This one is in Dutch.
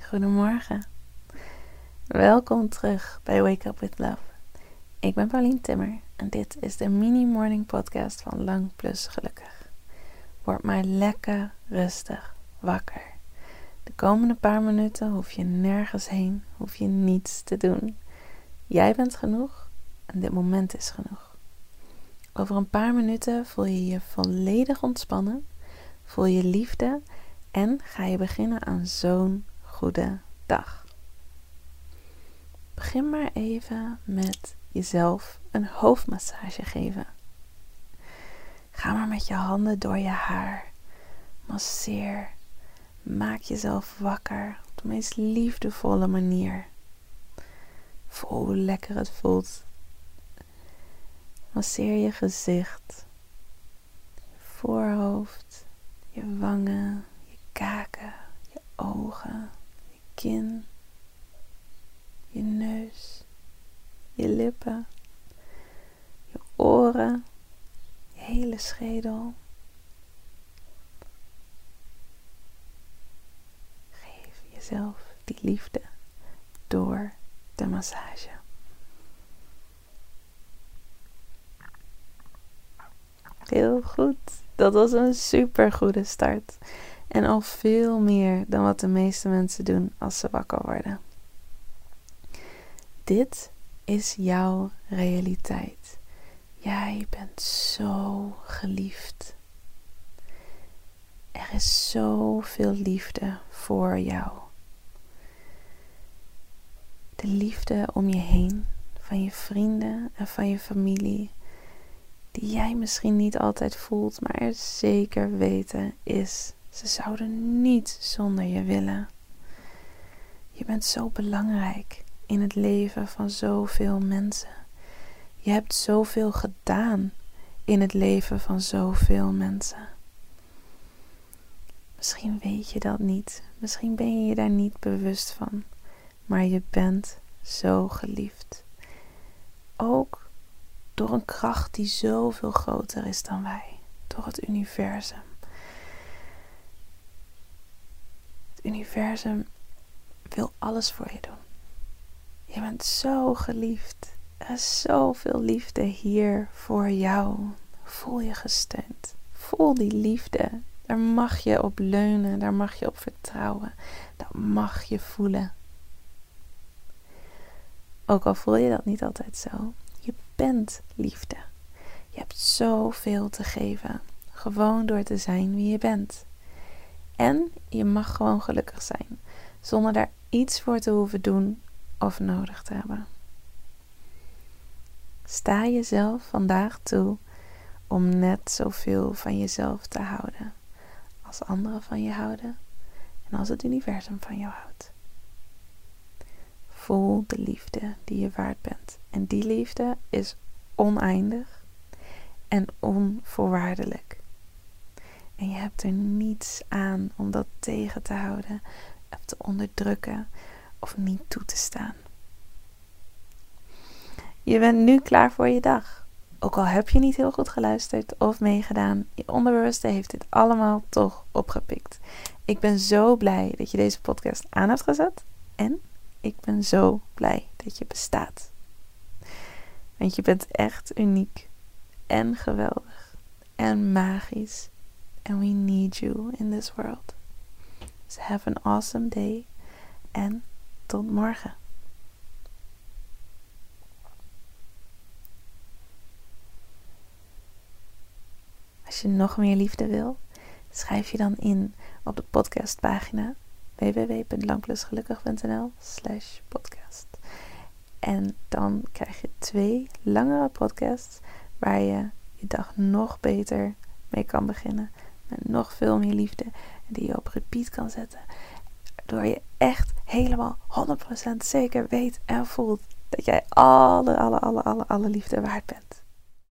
Goedemorgen. Welkom terug bij Wake Up With Love. Ik ben Paulien Timmer en dit is de mini morning podcast van Lang Plus Gelukkig. Word maar lekker rustig wakker. De komende paar minuten hoef je nergens heen, hoef je niets te doen. Jij bent genoeg en dit moment is genoeg. Over een paar minuten voel je je volledig ontspannen, voel je liefde en ga je beginnen aan zo'n goede dag. Begin maar even met jezelf een hoofdmassage geven. Ga maar met je handen door je haar. Masseer. Maak jezelf wakker op de meest liefdevolle manier. Voel hoe lekker het voelt. Masseer je gezicht, je voorhoofd, je wangen, kaken, je ogen, je kin, je neus, je lippen, je oren, je hele schedel. Geef jezelf die liefde door de massage. Heel goed. Dat was een super goede start. En al veel meer dan wat de meeste mensen doen als ze wakker worden. Dit is jouw realiteit. Jij bent zo geliefd. Er is zoveel liefde voor jou. De liefde om je heen, van je vrienden en van je familie, die jij misschien niet altijd voelt, maar er zeker weten is ze zouden niet zonder je willen. Je bent zo belangrijk in het leven van zoveel mensen. Je hebt zoveel gedaan in het leven van zoveel mensen. Misschien weet je dat niet. Misschien ben je je daar niet bewust van. Maar je bent zo geliefd. Ook door een kracht die zoveel groter is dan wij. Door het universum. Universum wil alles voor je doen. Je bent zo geliefd. Er is zoveel liefde hier voor jou. Voel je gesteund. Voel die liefde. Daar mag je op leunen. Daar mag je op vertrouwen. Dat mag je voelen. Ook al voel je dat niet altijd zo. Je bent liefde. Je hebt zoveel te geven. Gewoon door te zijn wie je bent. En je mag gewoon gelukkig zijn, zonder daar iets voor te hoeven doen of nodig te hebben. Sta jezelf vandaag toe om net zoveel van jezelf te houden als anderen van je houden en als het universum van jou houdt. Voel de liefde die je waard bent. En die liefde is oneindig en onvoorwaardelijk. En je hebt er niets aan om dat tegen te houden, of te onderdrukken of niet toe te staan. Je bent nu klaar voor je dag. Ook al heb je niet heel goed geluisterd of meegedaan, je onderbewuste heeft dit allemaal toch opgepikt. Ik ben zo blij dat je deze podcast aan hebt gezet en ik ben zo blij dat je bestaat. Want je bent echt uniek en geweldig en magisch and we need you in this world. So have an awesome day en tot morgen. Als je nog meer liefde wil, schrijf je dan in op de podcastpagina www.langplusgelukkig.nl slash podcast. En dan krijg je twee langere podcasts waar je je dag nog beter mee kan beginnen met nog veel meer liefde. Die je op repeat kan zetten. Waardoor je echt helemaal 100% zeker weet en voelt dat jij alle, alle, alle, alle, alle liefde waard bent.